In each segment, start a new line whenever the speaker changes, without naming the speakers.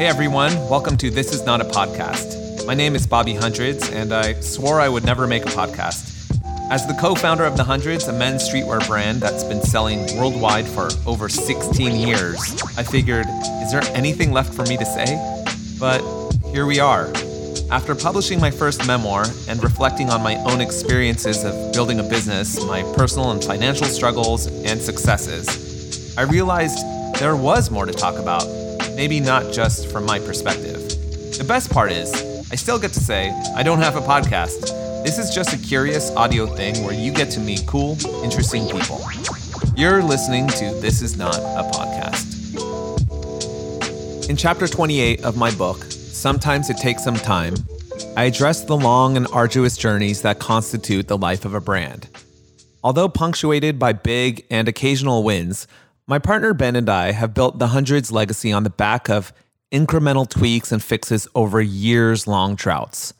Hey everyone, welcome to This Is Not a Podcast. My name is Bobby Hundreds, and I swore I would never make a podcast. As the co founder of The Hundreds, a men's streetwear brand that's been selling worldwide for over 16 years, I figured, is there anything left for me to say? But here we are. After publishing my first memoir and reflecting on my own experiences of building a business, my personal and financial struggles and successes, I realized there was more to talk about, maybe not just from my perspective. The best part is, I still get to say I don't have a podcast. This is just a curious audio thing where you get to meet cool, interesting people. You're listening to This Is Not a Podcast. In chapter 28 of my book, Sometimes It Takes Some Time, I address the long and arduous journeys that constitute the life of a brand. Although punctuated by big and occasional wins, my partner Ben and I have built the Hundreds legacy on the back of incremental tweaks and fixes over years long droughts.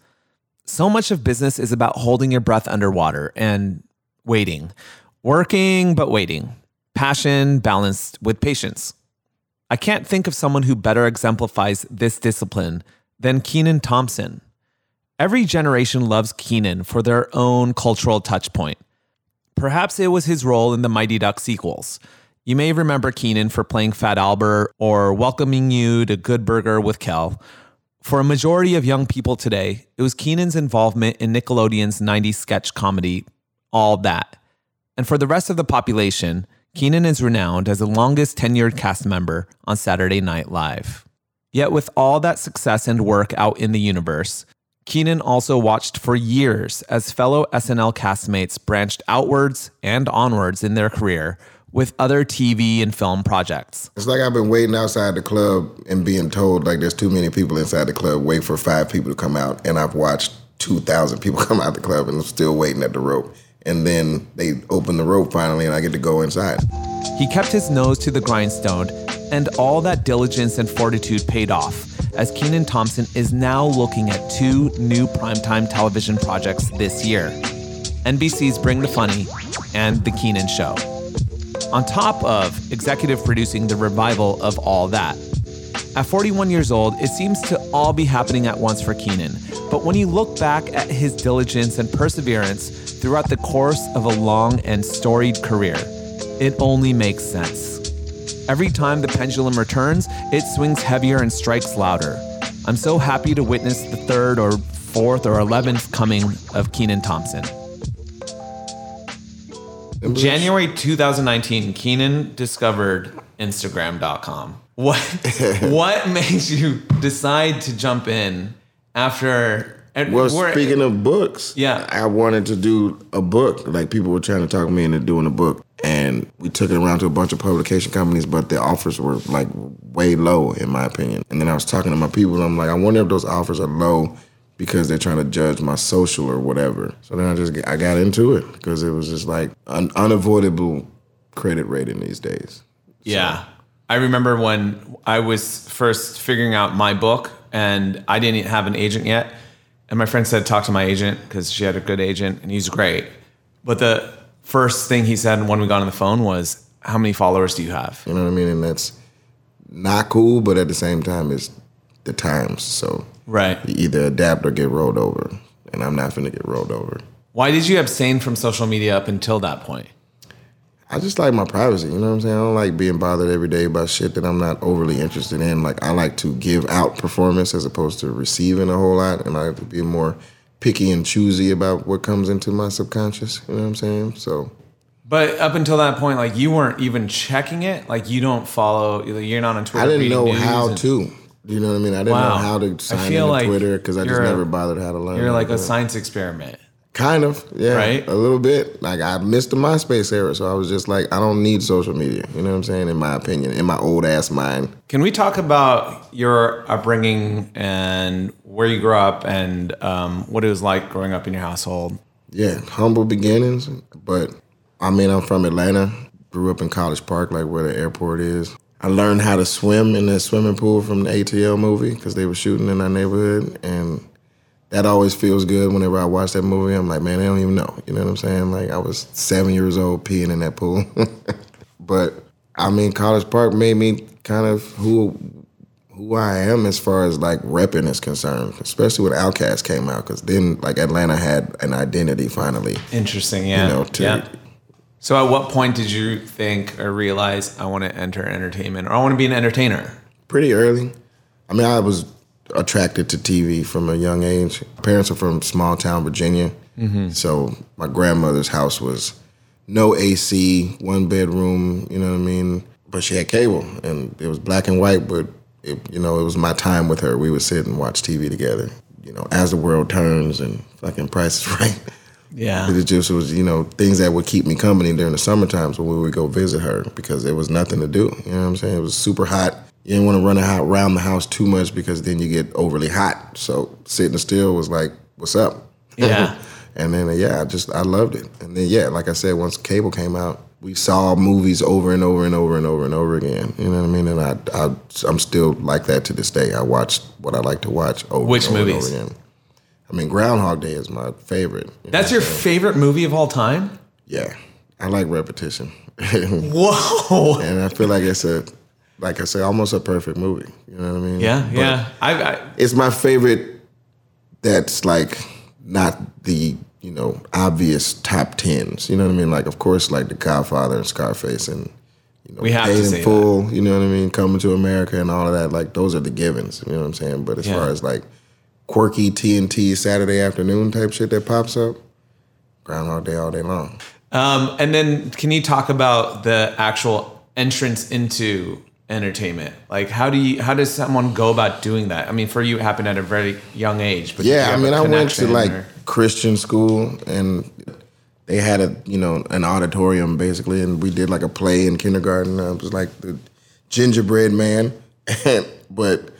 So much of business is about holding your breath underwater and waiting, working but waiting, passion balanced with patience. I can't think of someone who better exemplifies this discipline than Kenan Thompson. Every generation loves Kenan for their own cultural touchpoint. Perhaps it was his role in the Mighty Duck sequels. You may remember Kenan for playing Fat Albert or welcoming you to Good Burger with Kel, for a majority of young people today, it was Kenan's involvement in Nickelodeon's 90s sketch comedy, All That. And for the rest of the population, Kenan is renowned as the longest tenured cast member on Saturday Night Live. Yet, with all that success and work out in the universe, Kenan also watched for years as fellow SNL castmates branched outwards and onwards in their career with other TV and film projects.
It's like I've been waiting outside the club and being told like there's too many people inside the club. Wait for five people to come out, and I've watched two thousand people come out the club, and I'm still waiting at the rope. And then they open the rope finally, and I get to go inside.
He kept his nose to the grindstone, and all that diligence and fortitude paid off. As Kenan Thompson is now looking at two new primetime television projects this year NBC's Bring the Funny and The Kenan Show on top of executive producing the revival of all that. At 41 years old, it seems to all be happening at once for Kenan. But when you look back at his diligence and perseverance throughout the course of a long and storied career, it only makes sense. Every time the pendulum returns, it swings heavier and strikes louder. I'm so happy to witness the third or fourth or eleventh coming of Kenan Thompson. January 2019, Kenan discovered Instagram.com. What what made you decide to jump in after?
Well, speaking of books,
yeah,
I wanted to do a book. Like people were trying to talk me into doing a book, and we took it around to a bunch of publication companies, but the offers were like way low, in my opinion. And then I was talking to my people, and I'm like, I wonder if those offers are low because they're trying to judge my social or whatever. So then I just I got into it because it was just like an unavoidable credit rating these days.
Yeah. I remember when I was first figuring out my book and I didn't have an agent yet. And my friend said, talk to my agent because she had a good agent and he's great. But the first thing he said when we got on the phone was, how many followers do you have?
You know what I mean? And that's not cool, but at the same time, it's the times. So
Right.
You either adapt or get rolled over. And I'm not finna get rolled over.
Why did you abstain from social media up until that point?
I just like my privacy, you know what I'm saying? I don't like being bothered every day about shit that I'm not overly interested in. Like I like to give out performance as opposed to receiving a whole lot and I have to be more picky and choosy about what comes into my subconscious, you know what I'm saying? So
but up until that point, like you weren't even checking it. Like you don't follow. You're not on Twitter.
I didn't know how
and,
to. You know what I mean? I didn't
wow.
know how to sign into like Twitter because I just never bothered how to learn.
You're like a science experiment.
Kind of, yeah,
right?
A little bit. Like I missed the MySpace era, so I was just like, I don't need social media. You know what I'm saying? In my opinion, in my old ass mind.
Can we talk about your upbringing and where you grew up and um, what it was like growing up in your household?
Yeah, humble beginnings, but I mean, I'm from Atlanta. Grew up in College Park, like where the airport is. I learned how to swim in the swimming pool from the ATL movie because they were shooting in our neighborhood, and that always feels good whenever I watch that movie. I'm like, man, they don't even know. You know what I'm saying? Like I was seven years old peeing in that pool, but I mean, College Park made me kind of who who I am as far as like repping is concerned, especially when Outkast came out, because then like Atlanta had an identity finally.
Interesting, yeah.
You know, to,
yeah. So at what point did you think or realize I want to enter entertainment or I want to be an entertainer?
Pretty early. I mean, I was attracted to TV from a young age. Parents are from small town Virginia, mm-hmm. so my grandmother's house was no AC, one bedroom. You know what I mean? But she had cable, and it was black and white. But it, you know, it was my time with her. We would sit and watch TV together. You know, as the world turns and fucking Price is Right.
Yeah.
It just was, you know, things that would keep me company during the summer times when we would go visit her because there was nothing to do. You know what I'm saying? It was super hot you didn't want to run around the house too much because then you get overly hot. So sitting still was like, what's up?
Yeah.
and then, yeah, I just, I loved it. And then, yeah, like I said, once cable came out, we saw movies over and over and over and over and over again. You know what I mean? And I, I I'm still like that to this day. I watch what I like to watch over
Which
and over
movies?
and over again. I mean, Groundhog Day is my favorite.
You That's your favorite movie of all time?
Yeah. I like repetition.
Whoa.
and I feel like it's a like I say, almost a perfect movie. You know what I mean?
Yeah, but yeah. I, I,
it's my favorite. That's like not the you know obvious top tens. You know what I mean? Like of course, like The Godfather and Scarface and
you know, we have Paid in
full.
That.
You know what I mean? Coming to America and all of that. Like those are the givens. You know what I'm saying? But as yeah. far as like quirky TNT Saturday afternoon type shit that pops up, Groundhog Day all day long.
Um, and then can you talk about the actual entrance into entertainment? Like, how do you, how does someone go about doing that? I mean, for you, it happened at a very young age.
But yeah, I mean, I went to like or? Christian school, and they had a, you know, an auditorium basically, and we did like a play in kindergarten. I was like the gingerbread man, but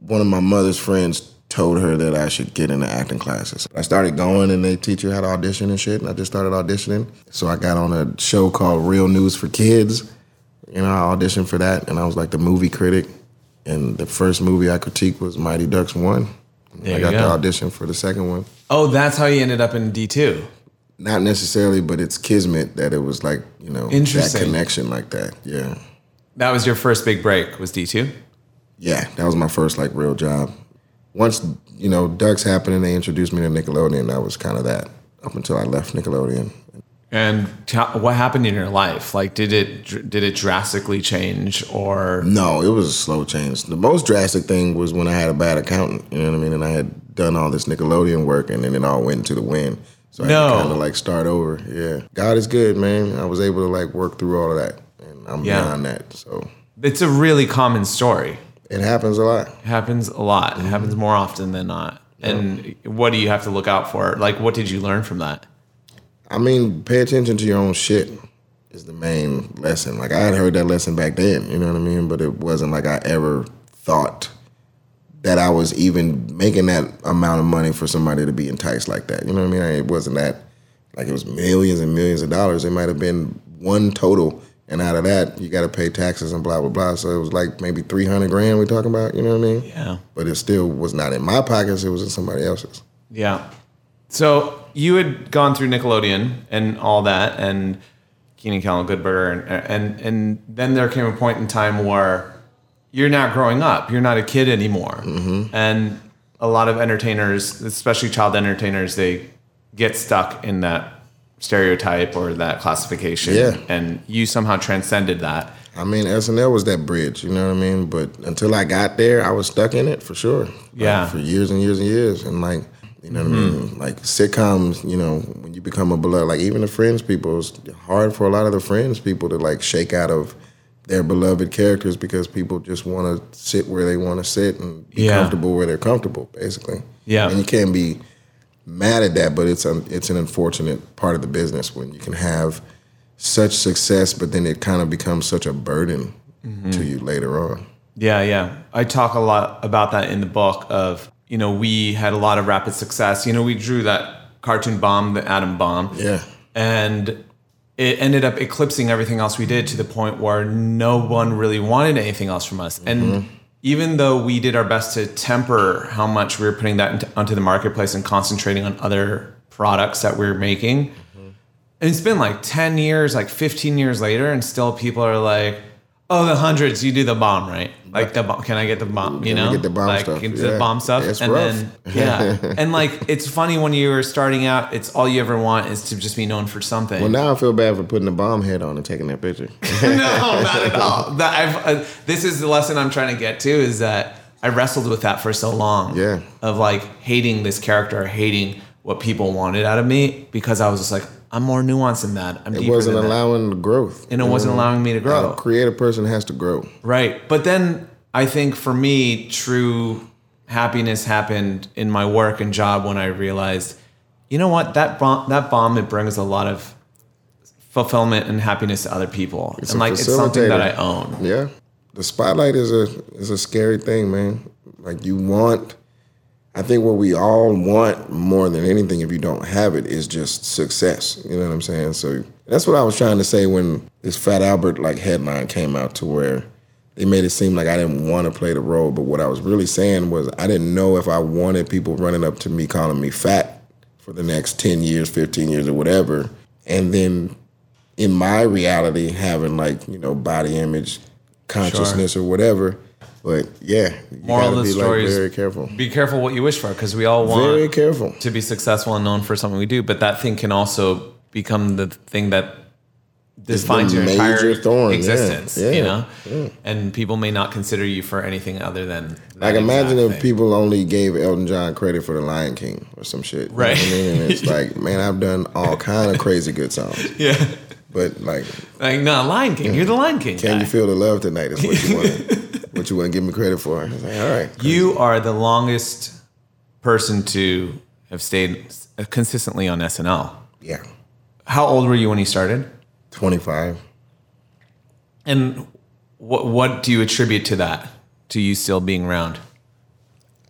one of my mother's friends told her that I should get into acting classes. I started going and they teach you how to audition and shit, and I just started auditioning. So I got on a show called Real News for Kids you know, I auditioned for that, and I was like the movie critic. And the first movie I critiqued was Mighty Ducks One.
There
I got
go.
the audition for the second one.
Oh, that's how you ended up in D two.
Not necessarily, but it's kismet that it was like you know that connection like that. Yeah.
That was your first big break. Was D two?
Yeah, that was my first like real job. Once you know Ducks happened and they introduced me to Nickelodeon, that was kind of that. Up until I left Nickelodeon.
And what happened in your life? Like, did it did it drastically change or?
No, it was a slow change. The most drastic thing was when I had a bad accountant. You know what I mean? And I had done all this Nickelodeon work, and then it all went into the wind. So I no. had to kind of like start over. Yeah, God is good, man. I was able to like work through all of that, and I'm yeah. beyond that. So
it's a really common story.
It happens a lot.
It happens a lot. Mm-hmm. It happens more often than not. And what do you have to look out for? Like, what did you learn from that?
I mean, pay attention to your own shit is the main lesson. Like I had heard that lesson back then, you know what I mean? But it wasn't like I ever thought that I was even making that amount of money for somebody to be enticed like that. You know what I mean? It wasn't that like it was millions and millions of dollars. It might have been one total, and out of that, you got to pay taxes and blah blah blah. So it was like maybe three hundred grand We're talking about. You know what I mean?
Yeah.
But it still was not in my pockets. It was in somebody else's.
Yeah. So you had gone through Nickelodeon and all that, and and Good Burger, and, and and then there came a point in time where you're not growing up, you're not a kid anymore,
mm-hmm.
and a lot of entertainers, especially child entertainers, they get stuck in that stereotype or that classification.
Yeah.
And you somehow transcended that.
I mean, SNL was that bridge, you know what I mean? But until I got there, I was stuck in it for sure.
Yeah.
Like, for years and years and years. And like, you know what mm-hmm. I mean? Like sitcoms, you know, when you become a beloved, like even the Friends people, it's hard for a lot of the Friends people to like shake out of their beloved characters because people just want to sit where they want to sit and be yeah. comfortable where they're comfortable, basically.
Yeah.
And you can't be mad at that, but it's an it's an unfortunate part of the business when you can have such success, but then it kind of becomes such a burden mm-hmm. to you later on.
Yeah, yeah. I talk a lot about that in the book of you know, we had a lot of rapid success. You know, we drew that cartoon bomb, the atom bomb.
Yeah.
And it ended up eclipsing everything else we did to the point where no one really wanted anything else from us. Mm-hmm. And even though we did our best to temper how much we were putting that into, onto the marketplace and concentrating on other products that we are making, mm-hmm. it's been like 10 years, like 15 years later, and still people are like, Oh, the hundreds. You do the bomb, right? Like the bomb. Can I get the bomb? You
Can
know,
get the bomb
like,
stuff,
get
yeah.
The bomb stuff,
It's
and
rough.
then yeah, and like it's funny when you were starting out. It's all you ever want is to just be known for something.
Well, now I feel bad for putting the bomb head on and taking that picture.
no, not at all. That uh, this is the lesson I'm trying to get to is that I wrestled with that for so long.
Yeah.
Of like hating this character, hating what people wanted out of me because I was just like, I'm more nuanced than that. I'm
It wasn't
than that.
allowing the growth.
and it wasn't mm-hmm. allowing me to grow.
A creative person has to grow.
Right. But then I think for me, true happiness happened in my work and job when I realized, you know what, that bomb, that bomb, it brings a lot of fulfillment and happiness to other people.
It's
and like it's something that I own.
Yeah. The spotlight is a is a scary thing, man. Like you want I think what we all want more than anything if you don't have it is just success. You know what I'm saying? So that's what I was trying to say when this Fat Albert like headline came out to where they made it seem like I didn't want to play the role, but what I was really saying was I didn't know if I wanted people running up to me calling me fat for the next 10 years, 15 years or whatever. And then in my reality having like you know body image consciousness or whatever but yeah you
Moral of the
be
story
like
is
very careful
Be careful what you wish for because we all want
very careful
to be successful and known for something we do, but that thing can also become the thing that defines your entire
thorn,
existence.
yeah,
you know, and people may not consider you for anything other than that
like imagine if
thing.
people only gave elton john credit for the lion king or some shit You know
Right.
I mean? and it's like man i've done all kind of crazy good songs
yeah,
but like
like no Lion King, you're the Lion King.
can
guy.
you feel the love tonight is what you want what you want to give me credit for like all right
You are the longest person to have stayed consistently on SNL.
yeah
How old were you when you started?
25
And what what do you attribute to that? To you still being around?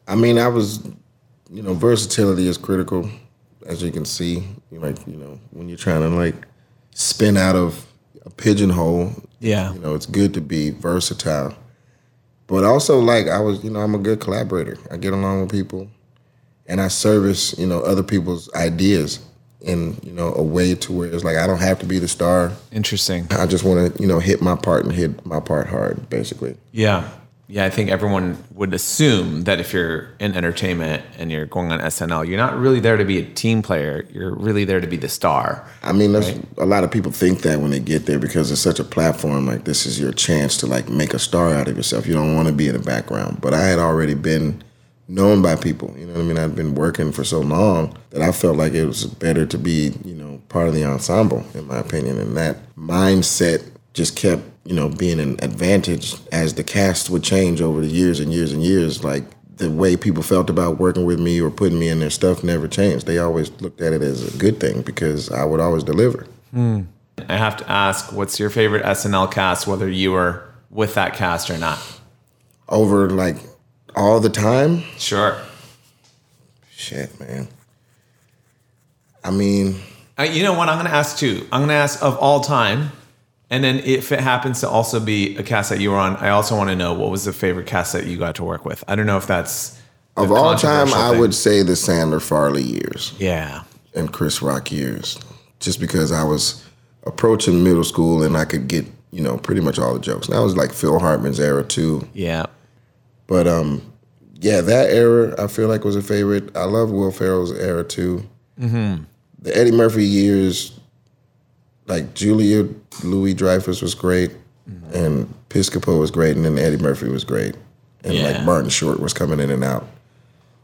I mean, I was, you know, versatility is critical, as you can see. Like, you know, when you're trying to like spin out of a pigeonhole,
Yeah.
you know, it's good to be versatile. But also, like, I was, you know, I'm a good collaborator. I get along with people, and I service, you know, other people's ideas in, you know, a way to where it's like I don't have to be the star.
Interesting.
I just want to, you know, hit my part and hit my part hard, basically.
Yeah. Yeah, I think everyone would assume that if you're in entertainment and you're going on SNL, you're not really there to be a team player. You're really there to be the star.
I mean, that's, a lot of people think that when they get there because it's such a platform. Like this is your chance to like make a star out of yourself. You don't want to be in the background. But I had already been known by people. You know what I mean? I'd been working for so long that I felt like it was better to be, you know, part of the ensemble, in my opinion. And that mindset just kept, you know, being an advantage as the cast would change over the years and years and years. Like the way people felt about working with me or putting me in their stuff never changed. They always looked at it as a good thing because I would always deliver.
I have to ask, what's your favorite SNL cast, whether you were with that cast or not?
Over like all the time,
Sure.
shit, man. I mean,
Uh, you know what? I'm going to ask too. I'm going to ask of all time. And then if it happens to also be a cast that you were on, I also want to know what was the favorite cast that you got to work with. I don't know if that's
of all time,
controversial
I would say the Sandler Farley years
Yeah.
and Chris Rock years, just because I was approaching middle school and I could get, you know, pretty much all the jokes. And that was like Phil Hartman's era too.
Yeah.
But um, yeah, that era I feel like was a favorite. I love Will Ferrell's era too. Mm-hmm. The Eddie Murphy years, like Julia Louis Dreyfus was great, and Piscopo was great, and then Eddie Murphy was great, and
Yeah.
like Martin Short was coming in and out.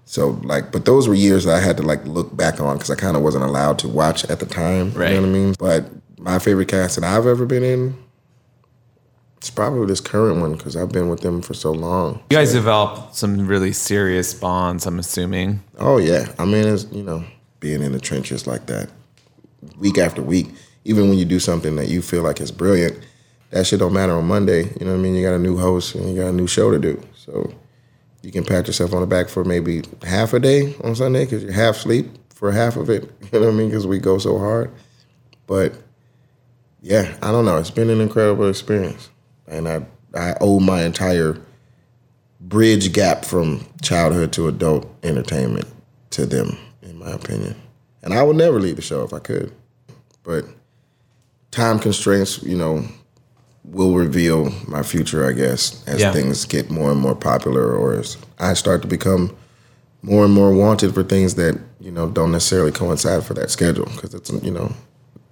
So like, but those were years that I had to like look back on because I kind of wasn't allowed to watch at the time.
Right.
You know what I mean? But my favorite cast that I've ever been in, it's probably this current one because I've been with them for so long.
You guys developed some really serious bonds, I'm assuming.
Oh yeah, I mean it's you know being in the trenches like that, week after week. Even when you do something that you feel like is brilliant, that shit don't matter on Monday. You know what I mean? You got a new host and you got a new show to do, so you can pat yourself on the back for maybe half a day on Sunday because you're half sleep for half of it. You know what I mean? Because we go so hard. But yeah, I don't know. It's been an incredible experience, and I I owe my entire bridge gap from childhood to adult entertainment to them, in my opinion. And I would never leave the show if I could. But time constraints, you know, will reveal my future, I guess, as
Yeah.
things get more and more popular, or as I start to become more and more wanted for things that you know don't necessarily coincide for that schedule because it's you know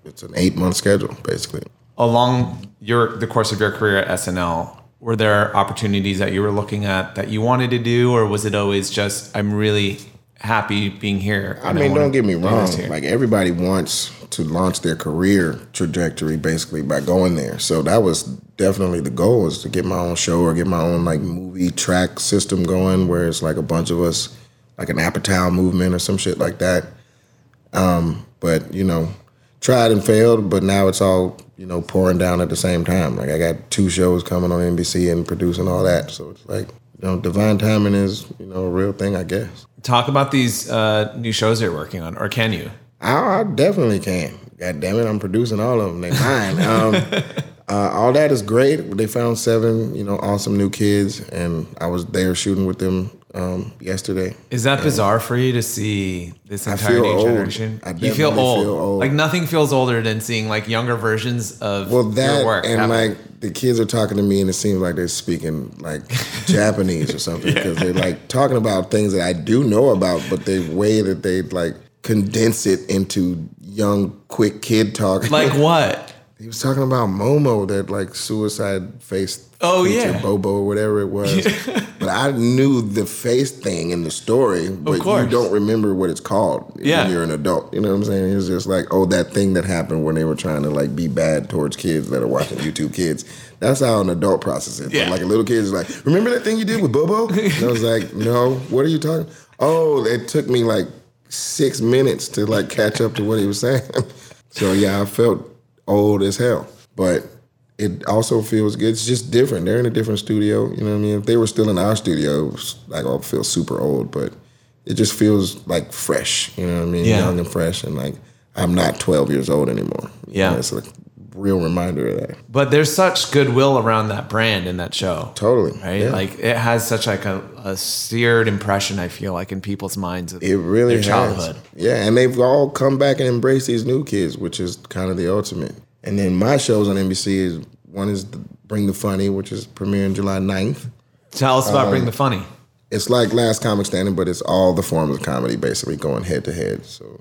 it's an eight month schedule basically.
Along your the course of your career at SNL, were there opportunities that you were looking at that you wanted to do, or was it always just I'm really happy being here?
I
and
mean, don't get me wrong. Like everybody wants to launch their career trajectory basically by going there. So that was definitely the goal is to get my own show or get my own like movie track system going where it's like a bunch of us, like an Apatow movement or some shit like that. Um, but you know, tried and failed, but now it's all, you know, pouring down at the same time. Like I got two shows coming on NBC and producing all that. So it's like, you know, divine timing is, you know, a real thing, I guess.
Talk about these uh, new shows you're working on, or can you?
I, I definitely can. God damn it, I'm producing all of them. They mine. Um, uh, all that is great. They found seven, you know, awesome new kids, and I was there shooting with them um, yesterday.
Is that bizarre for you to see this entire new
old.
generation?
I
you feel old.
feel old.
Like nothing feels older than seeing like younger versions of
Well, that
your work.
and
happen.
like the kids are talking to me, and it seems like they're speaking like Japanese or something because they're like talking about things that I do know about, but the way that they like condense it into young, quick kid talk.
like what?
He was talking about Momo, that like suicide face.
Oh, yeah.
Bobo or whatever it was. but I knew the face thing in the story, but you don't remember what it's called
Yeah.
when you're an adult. You know what I'm saying? It's just like, oh, that thing that happened when they were trying to like be bad towards kids that are watching YouTube Kids. That's how an adult processes it. But,
Yeah.
like a little kid is like, remember that thing you did with Bobo? And I was like, no. What are you talking? Oh, it took me like six minutes to like catch up to what he was saying. so yeah, I felt old as hell, but it also feels good. It's just different. They're in a different studio. You know what I mean? If they were still in our studio, was like I'll feel super old, but it just feels like fresh. You know what I mean?
Yeah.
Young and fresh, and like I'm not 12 years old anymore. You
Yeah.
know, it's a real reminder of that.
But there's such goodwill around that brand in that show.
Totally.
Right?
Yeah.
Like it has such like a, a seared impression, I feel like, in people's minds of
It really
their
has.
childhood.
Yeah, and they've all come back and embraced these new kids, which is kind of the ultimate. And then my shows on NBC is one is the Bring the Funny, which is premiering July 9th.
Tell us
Um,
about Bring the Funny.
It's like Last Comic Standing, but it's all the forms of comedy basically going head to head. So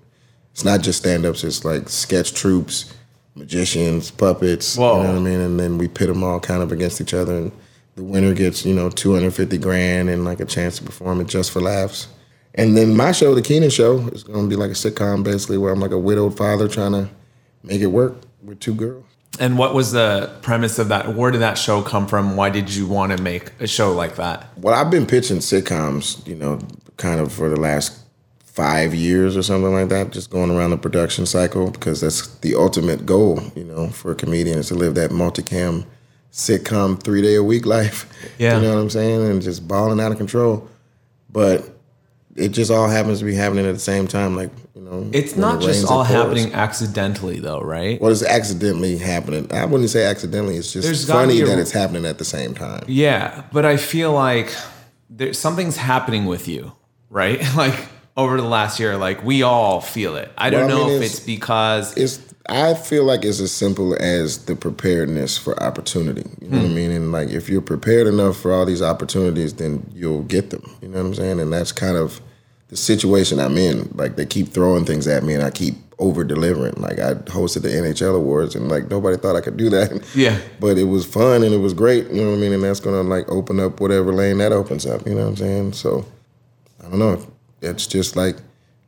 it's not just stand ups, it's like sketch troupes, magicians, puppets.
Whoa.
You know what I mean? And then we pit them all kind of against each other. And the winner gets, you know, 250 grand and like a chance to perform it just for laughs. And then my show, The Kenan Show, is going to be like a sitcom basically where I'm like a widowed father trying to make it work with two girls.
And what was the premise of that? Where did that show come from? Why did you want to make a show like that?
Well, I've been pitching sitcoms, you know, kind of for the last five years or something like that, just going around the production cycle because that's the ultimate goal, you know, for a comedian is to live that multicam sitcom three day a week life.
Yeah.
You know what I'm saying? And just balling out of control. But it just all happens to be happening at the same time, like, you know.
It's not just all happening accidentally, though, right?
Well, it's accidentally happening. I wouldn't say accidentally. It's just
There's
funny
a-
that it's happening at the same time.
Yeah, but I feel like there something's happening with you, right? Like over the last year, like we all feel it. I don't
Well, I
know
mean,
if
it's-
it's because
it's I feel like it's as simple as the preparedness for opportunity. You know what I hmm. mean? And like if you're prepared enough for all these opportunities, then you'll get them. You know what I'm saying? And that's kind of the situation I'm in. Like they keep throwing things at me and I keep over delivering. Like I hosted the NHL awards and like nobody thought I could do that.
Yeah.
But it was fun and it was great, you know what I mean? And that's gonna like open up whatever lane that opens up, you know what I'm saying? So I don't know. It's just like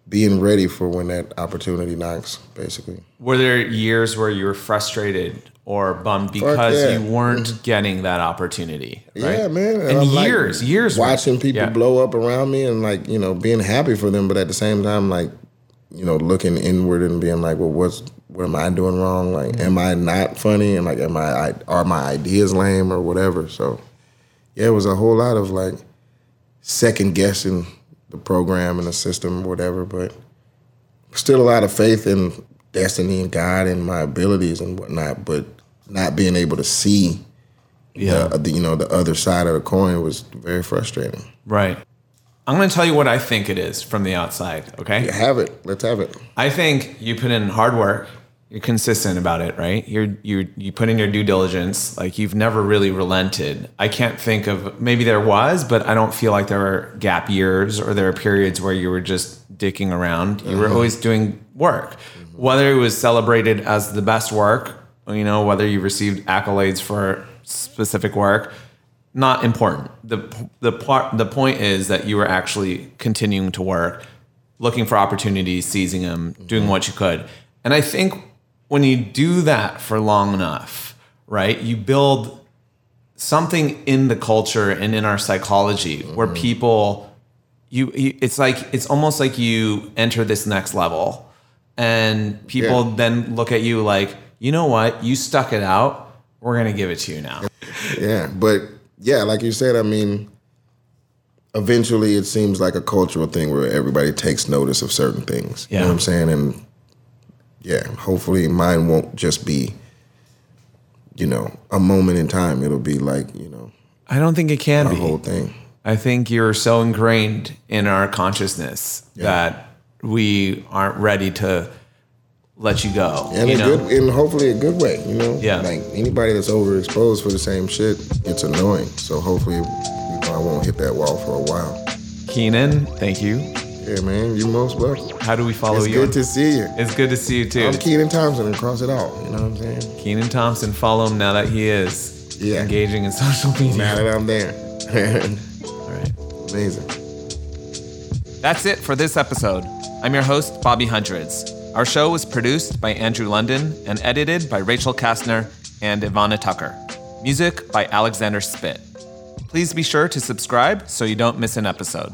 being ready for when that opportunity knocks, basically.
were there years where you were frustrated or bummed because
yeah.
you weren't getting that opportunity? Right?
Yeah, man.
And,
like,
years, years worth.
watching people
Yeah.
blow up around me and like you know being happy for them, but at the same time like you know looking inward and being like, well, what's what am I doing wrong? Like,
Mm-hmm.
am I not funny? And like, am I, I are my ideas lame or whatever? So yeah, it was a whole lot of like second guessing the program and the system or whatever, but still a lot of faith in destiny and God and my abilities and whatnot, but not being able to see
Yeah.
the, the you know the other side of the coin was very frustrating.
Right. I'm going to tell you what I think it is from the outside, okay?
Have it. Let's have it.
I think you put in hard work you're consistent about it, right? You're you you put in your due diligence. Like you've never really relented. I can't think of maybe there was, but I don't feel like there were gap years or there are periods where you were just dicking around. You were mm-hmm. always doing work, whether it was celebrated as the best work, you know, whether you received accolades for specific work. Not important. the the part The point is that you were actually continuing to work, looking for opportunities, seizing them, doing mm-hmm. what you could. And I think when you do that for long enough, right, you build something in the culture and in our psychology where mm-hmm. people you, you it's like it's almost like you enter this next level and people
Yeah.
then look at you like, "You know what? You stuck it out. We're going to give it to you now."
Yeah, but yeah, like you said, I mean, eventually it seems like a cultural thing where everybody takes notice of certain things. You
Yeah.
know what I'm saying? And yeah, hopefully mine won't just be, you know, a moment in time. It'll be like, you know,
I don't think it can be.
whole thing.
I think you're so ingrained in our consciousness that we aren't ready to let you go.
And
you
a
know?
good and hopefully a good way, you know?
Yeah.
Like anybody that's overexposed for the same shit, it's annoying. So hopefully you know, I won't hit that wall for a while.
Kenan, thank you.
Yeah, man, you most welcome.
How do we follow
It's
you?
It's good to see you.
it's good to see you too.
I'm Kenan Thompson and cross it out. You know what I'm saying?
Kenan Thompson, follow him now that he is
Yeah.
engaging in social media.
Now that I'm there.
All right.
Amazing.
That's it for this episode. I'm your host, Bobby Hundreds. Our show was produced by Andrew London and edited by Rachel Kastner and Ivana Tucker. Music by Alexander Spit. Please be sure to subscribe so you don't miss an episode.